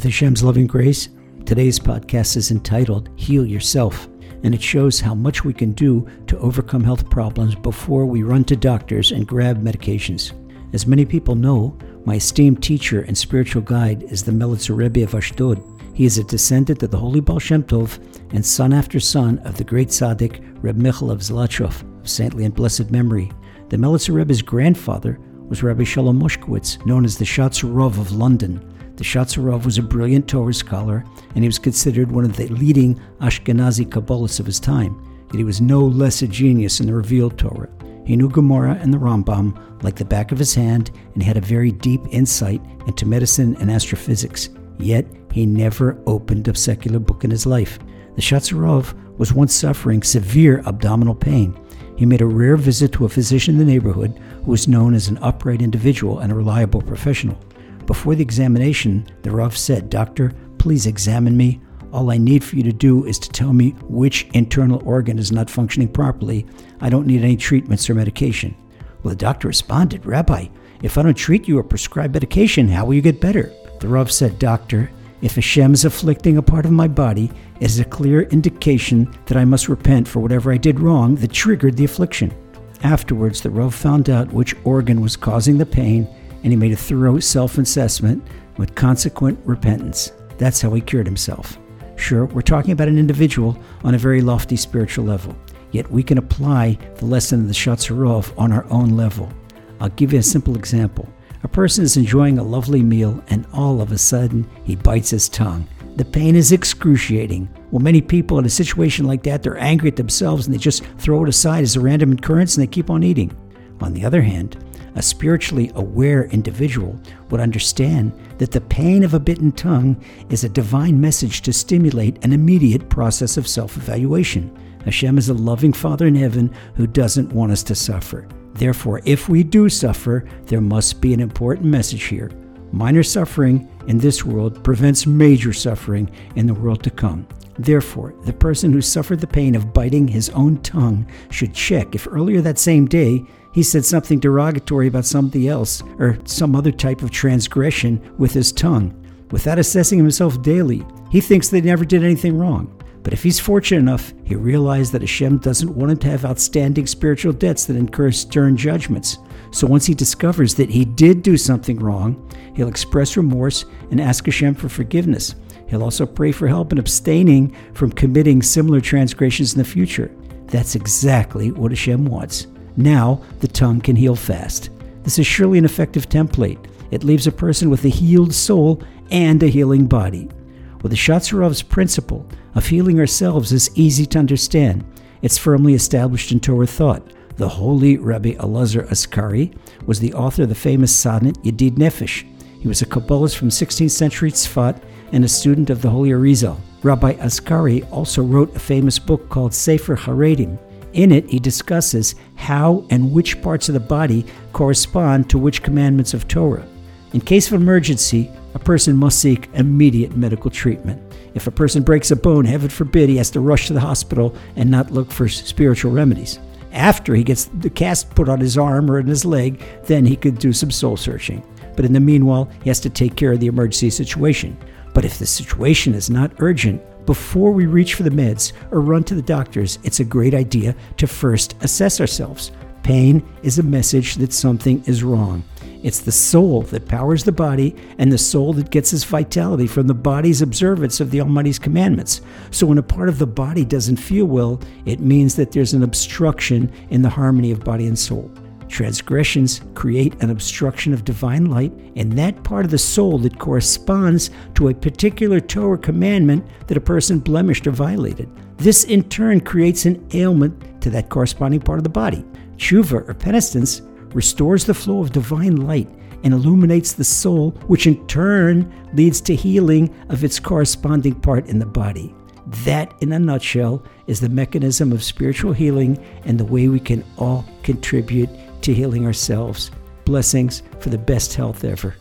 With Hashem's loving grace, today's podcast is entitled Heal Yourself, and it shows how much we can do to overcome health problems before we run to doctors and grab medications. As many people know, my esteemed teacher and spiritual guide is the Melitzer Rebbe of Ashdod. He is a descendant of the Holy Baal Shem Tov and son after son of the great tzaddik Reb Michal of Zlotchov, of saintly and blessed memory. The Melitzer Rebbe's grandfather was Rabbi Shalom Moshkowitz, known as the Shatzer Rov of London. The Shatzer Rov was a brilliant Torah scholar, and he was considered one of the leading Ashkenazi Kabbalists of his time. Yet he was no less a genius in the revealed Torah. He knew Gemara and the Rambam like the back of his hand, and had a very deep insight into medicine and astrophysics. Yet he never opened a secular book in his life. The Shatzer Rov was once suffering severe abdominal pain. He made a rare visit to a physician in the neighborhood who was known as an upright individual and a reliable professional. Before the examination, the Rav said, Doctor, please examine me. All I need for you to do is to tell me which internal organ is not functioning properly. I don't need any treatments or medication. Well, the doctor responded, Rabbi, if I don't treat you or prescribe medication, how will you get better? The Rav said, Doctor, if Hashem is afflicting a part of my body, it is a clear indication that I must repent for whatever I did wrong that triggered the affliction. Afterwards, the Rav found out which organ was causing the pain, and he made a thorough self assessment with consequent repentance. That's how he cured himself. Sure, we're talking about an individual on a very lofty spiritual level, yet we can apply the lesson of the Shatzer Rov on our own level. I'll give you a simple example. A person is enjoying a lovely meal, and all of a sudden, he bites his tongue. The pain is excruciating. Well, many people in a situation like that, they're angry at themselves and they just throw it aside as a random occurrence and they keep on eating. On the other hand, a spiritually aware individual would understand that the pain of a bitten tongue is a divine message to stimulate an immediate process of self evaluation. Hashem is a loving Father in heaven who doesn't want us to suffer. Therefore, if we do suffer, there must be an important message here. Minor suffering in this world prevents major suffering in the world to come. Therefore, the person who suffered the pain of biting his own tongue should check if earlier that same day he said something derogatory about somebody else or some other type of transgression with his tongue. Without assessing himself daily, he thinks they never did anything wrong. But if he's fortunate enough, he realizes that Hashem doesn't want him to have outstanding spiritual debts that incur stern judgments. So once he discovers that he did do something wrong, he'll express remorse and ask Hashem for forgiveness. He'll also pray for help in abstaining from committing similar transgressions in the future. That's exactly what Hashem wants. Now the tongue can heal fast. This is surely an effective template. It leaves a person with a healed soul and a healing body. Well, the Shatzer Rov's principle of healing ourselves is easy to understand. It's firmly established in Torah thought. The holy Rabbi Elazar Askari was the author of the famous sonnet Yedid Nefesh. He was a Kabbalist from 16th century Tzfat and a student of the Holy Arizal. Rabbi Askari also wrote a famous book called Sefer Haredim. In it, he discusses how and which parts of the body correspond to which commandments of Torah. In case of emergency, a person must seek immediate medical treatment. If a person breaks a bone, heaven forbid, he has to rush to the hospital and not look for spiritual remedies. After he gets the cast put on his arm or in his leg, then he could do some soul searching. But in the meanwhile, he has to take care of the emergency situation. But if the situation is not urgent, before we reach for the meds or run to the doctors, it's a great idea to first assess ourselves. Pain is a message that something is wrong. It's the soul that powers the body and the soul that gets its vitality from the body's observance of the Almighty's commandments. So when a part of the body doesn't feel well, it means that there's an obstruction in the harmony of body and soul. Transgressions create an obstruction of divine light in that part of the soul that corresponds to a particular Torah commandment that a person blemished or violated. This in turn creates an ailment to that corresponding part of the body. Tshuva or penitence restores the flow of divine light and illuminates the soul, which in turn leads to healing of its corresponding part in the body. That, in a nutshell, is the mechanism of spiritual healing and the way we can all contribute to healing ourselves. Blessings for the best health ever.